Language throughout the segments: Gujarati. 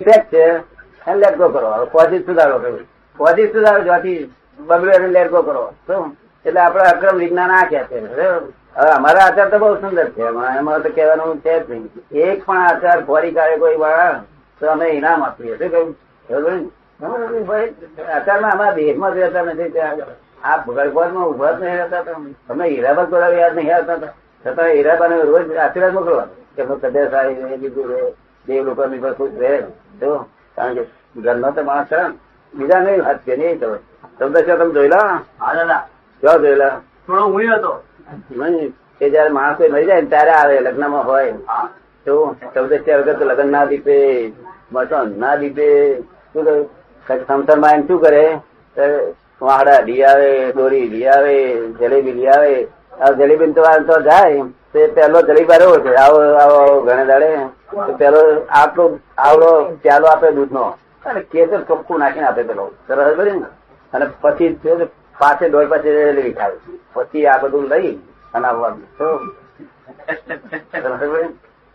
સેટ છે, એને લેટ ગો કરો. પોઝિટ સુધારો કર્યો. પોઝિટ સુધારો જ્યાંથી બગડ્યો એને લેટ ગો કરો. એટલે આપડે અક્રમ વિજ્ઞાન આ કે છે. હવે અમારા આચાર તો બહુ સુંદર છે. એમાં તો કહેવાનું છે જ નહીં. એક પણ આચાર ફોરી કાઢે કોઈ વાળા તો અમે ઇનામ આપીએ. શું કહ્યું? આચારમાં અમારા દેશમાં જ રહેતા નથી આ ગળગોળમાં ઊભા જ નહીં રહેતા તમે હીરાબાદ બોલાવી યાદ નહીં આવતા છતાં હીરાબાને રોજ આશીર્વાદ મોકલવા કે કદાચ સારી એ બીજું રહે લોકો ની પર ખુશ રહે જો કારણ કે ઘરનો તો માણસ છે બીજા નહીં વાત કે નહીં તમે તમે શું તમે જોયેલા? ક્યાં જોયેલા? થોડો હું હતો. નહીં કે જયારે માણસ મરી જાય ને ત્યારે આવે લગ્નમાં હોય. તો ચૌદસ્યા વગર તો લગ્ન ના દીપે મટન ના દીપે. શું કહ્યું સંસારમાં એમ શું કરે? વાડા વાહડા લઈ આવે દોરી લઈ આવે જલેબી લઈ આવે. આ જલેબી તો જાય. તે પહેલો જલેબી રહ્યો છે. આવો આવો આવો ઘણે દાડે. તો પેલો આટલો આવડો પ્યાલો આપે દૂધનો. અને કેસર ચોખ્ખું નાખીને આપે પેલો. સરસ ને. અને પછી પાસે દોઢ પાસે લેવી ખાય પછી આ બધું લઈ અને આવવાનું.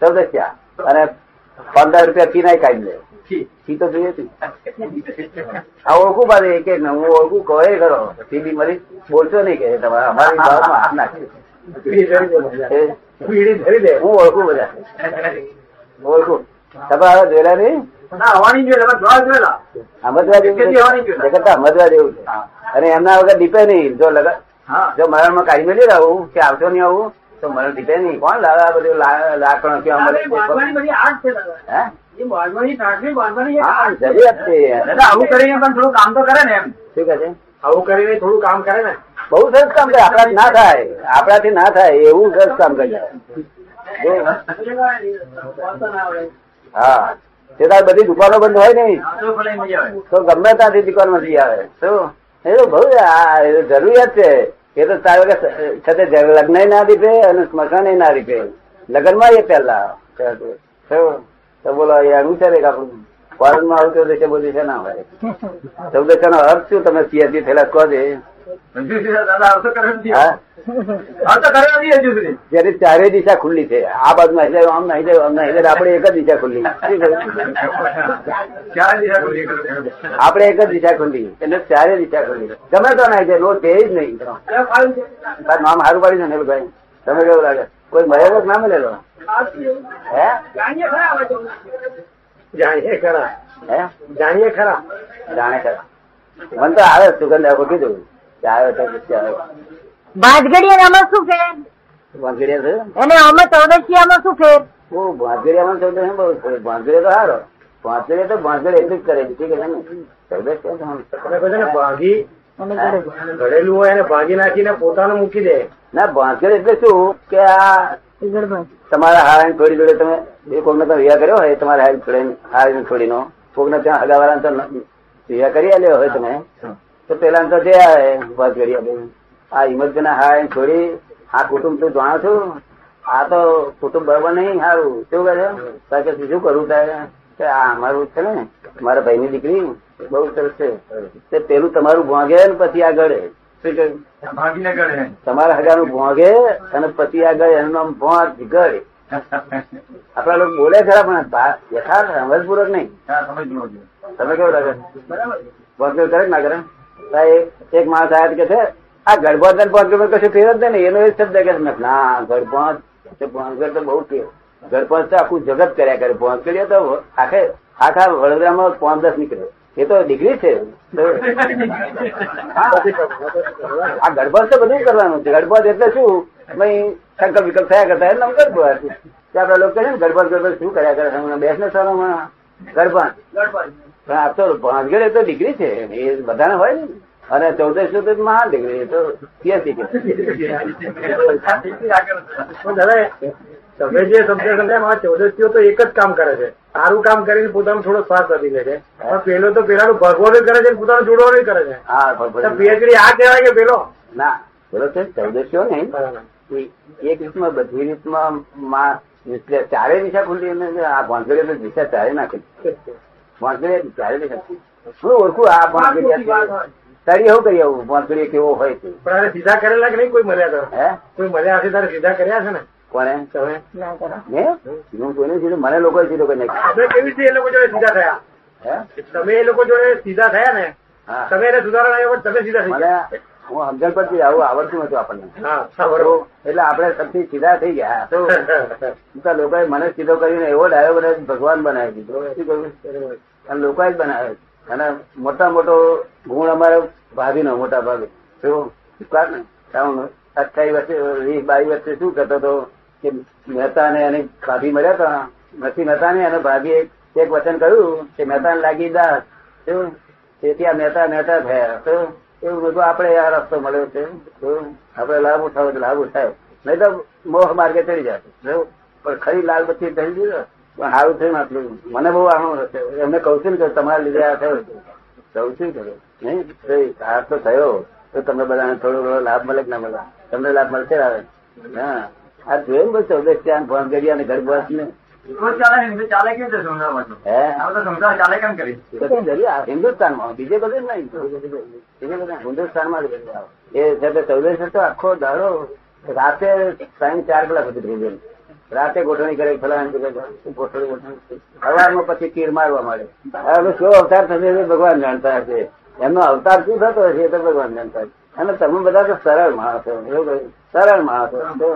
સરસ ત્યાં અને પંદર રૂપિયા ફી નાઈ કાઢી લે. ફી તો જોઈએ આ ઓળખું પાછું એક એક ને હું ઓળખું કહે કરો. ફીડી મરી બોલશો નહીં કે તમારે અમારી બાબતમાં હાથ નાખી હું ઓળખું બધા. ઓળખું તમે જોયેલા નહીં? છે. અને એમના વગર દીપે નહીં. જો લગન જો મરણમાં કાઢી મેળવી આવું કે આવતો નહીં આવું? તો મરણ દીપે નહીં. કોણ લાવે બધું લાકડો કે આવું કરીને પણ થોડું કામ તો કરે ને એમ. શું કે છે? આવું કરીને થોડું કામ કરે ને. બહુ સરસ કામ કરે. આપણાથી ના થાય. આપણાથી ના થાય. એવું સરસ કામ કરે. હા. તે તાર બધી દુકાનો બંધ હોય નહીં. તો તો ગમે ત્યાંથી દુકાનમાંથી આવે. શું? એ તો બહુ તો જરૂરિયાત છે. એ તો તારે છતે લગ્ન ના દીપે અને સ્મશાન ના દીપે લગ્નમાં એ પેલા તો બોલો એનું છે આપણું ફોરેનમાં આવતું દેશે બોલી છે ના હોય ચૌદશ નો અર્થ શું? તમે સીએસી થયેલા કહો છે જેની ચારે દિશા ખુલ્લી છે. આ બાજુ આમ નહીં જાય આમ નહીં જાય આપડે એક જ દિશા ખુલ્લી. આપણે એક જ દિશા ખુલ્લી. એટલે ચારે દિશા ખુલ્લી. ગમે તો નહીં જાય નો છે જ નહીં નામ સારું પાડી ને ભાઈ તમે કેવું લાગે? કોઈ મળેલો ના મળેલો હે? જાણીએ ખરા. જાણીએ ખરા હે? જાણીએ ખરા. જાણે ખરા. મને તો આવે સુગંધ આખો કીધું. કે તો પછી આવે. ભાંજગડિયા આમાં શું ફેર? વાંકડિયા છે? અને આમાં ચૌદસિયામાં શું ફેર? બહુ ભાંગડિયામાં ચૌદ છે બહુ ભાંગડિયા તો સારો ભાંગડિયા તો ભાંગડ એટલું જ કરે છે ઠીક છે ને? ચૌદ છે તો આમ. તમે કહો છો ને ભાંગી અને હે? ઘડેલું હોય એને ભાંગી નાખીને પોતાનું મૂકી દે. ના ભાંગડ એટલે શું કે આ. તમારા હારાની થોડી જોડે તમે એ કોકને તમે વિવાહ કર્યો હોય તમારા હારી છોડીને નો છોડીનો કોકને ત્યાં હગાવાળા તો વિવાહ કરી આલ્યો હોય તમે. તો પેલા તો જે વાત કરી આ હિંમતના હારાની છોડી આ કુટુંબ તું જાણો છું? આ તો કુટુંબ બરોબર નહીં સારું શું કરે કે શું કરવું તારે? કે આ અમારું છે ને મારા ભાઈની દીકરી બહુ સરસ છે. તે પેલું તમારું ભોંગે ને પછી આગળ. તમારા હગાનું ભોંગે અને પછી આગળ એનું નામ ભોંગ ગળે. આપડા લોકો બોલે ખરા પણ યથાર્થ સમજપૂર્વક નહીં. હા. તમે કેવું લાગે બરાબર. ભોંગ કરે ના કરે? એક માણસ આયા કે છે, આ ગળભોત ને ભોંગ કશું ફેર જ નહીં એનો એ શબ્દ કે ના ગળભોત તો તો બહુ ફેર. ગળભોત તો આખું જગત કર્યા કરે. ભોંગ કર્યો તો આખે, આખા વડોદરામાં પાંચ દસ નીકળ્યો એ તો ડિગ્રી છે. આ ગડબડ તો બધું કરવાનું છે. ગડબડ એટલે શું? ભાઈ, સંકલ્પ વિકલ્પ થયા કરતા એટલે ગડબડ આપડા લોકો કહે ને ગડબડ ગડબડ શું કર્યા કરે? હમણાં બેસને સારો સારોમાં ગડબડ. પણ આ તો ભાંગેડ એ તો ડિગ્રી છે. એ બધાને હોય ને. અને ચૌદશ તો મહાન ડિગ્રી એ તો પીએચડી કે. દાદા તમે જે સમજો સમજાય ચૌદસીઓ તો એક જ કામ કરે છે. સારું કામ કરીને પોતાનો થોડો શ્વાસ આપી લે છે. પણ પેલો તો પેલાનું ભગવાનું કરે છે પોતાનું જોડવાનું કરે છે. હા પીએચડી આ કહેવાય કે પેલો? ના બોલો છે ચૌદશીઓ નહીં. એક રીતમાં બધી રીતમાં માં ચારે દિશા ખુલ્લી અને આ ભાંગેડ તો દિશા ચારે નાખી. ભાંગેડ ચારે દિશા શું ઓળખું આ ભાંગેડ તારી એવું કરી આવું ભાંગેડ કેવો હોય છે પણ આને સીધા કરેલા કે નહીં? કોઈ મળ્યા હે? કોઈ મળ્યા હશે તારે સીધા કર્યા છે ને? કોને? તમે? હે કોઈને સીધું મને લોકો સીધો કરી નાખ્યું. તમે કેવી રીતે એ લોકો જોડે સીધા થયા? હે? તમે એ લોકો જોડે સીધા થયા ને? તમે એને સુધારણા આવ્યો પણ તમે સીધા થઈ ગયા. હું સમજણ પરથી આવું આવડતું હતું આપણને. એટલે આપણે સૌથી સીધા થઈ ગયા. તો લોકોએ મને સીધો કરીને એવો ડાયો ભગવાન બનાવી દીધો. શું કહ્યું અને લોકોએ જ બનાવ્યો. અને મોટા મોટો ગુણ અમારે ભાભીનો મોટા ભાગે. શું? ને? અઠાવી વર્ષે, વીસ, બાવીસ વર્ષે શું કરતો હતો કે મહેતા ને એની ભાભી મળ્યા હતા. નથી મહેતા ને અને ભાભી એક વચન કહ્યું કે મહેતા લાગી દાસ. શું? તેથી આ મહેતા મહેતા થયા. તો એવું બધું આપણે આ રસ્તો મળ્યો છે? આપણે લાભ ઉઠાવો લાભ ઉઠાવ્યો નહીં તો મોહ માર્ગે ચડી જાય શું? પણ ખરી લાલ બત્તી ચડી ગઈ પણ સારું થયું આટલું. મને બહુ આનંદ એમને કઉ છું ને કે તમારા લીધે આ થયો. કઉ છું કે નહીં આ તો થયો. તો તમને બધાને થોડો ઘણો લાભ મળે કે ના મળે? તમને લાભ મળશે હા આ જોયું બસ ચૌદશ ત્યાં ફોન કરી અને ઘર બસ ને? હિન્દુસ્તાનમાં. બીજે બધે નહીં. હિન્દુસ્તાનમાં. એ છે તો આખો દાડો રાતે ત્રણ ચાર કલાક સુધી થઈ રાતે ગોઠવણી કરે, ફલાણ ગોઠવણી સવારમાં પછી તીર મારવા મળે હવે શું અવતાર થશે એ ભગવાન જાણતા હશે. એમનો અવતાર શું થતો હશે એ તો ભગવાન જાણતા હશે. અને તમે બધા તો સરળ માણસો, એવું સરળ માણસો. તો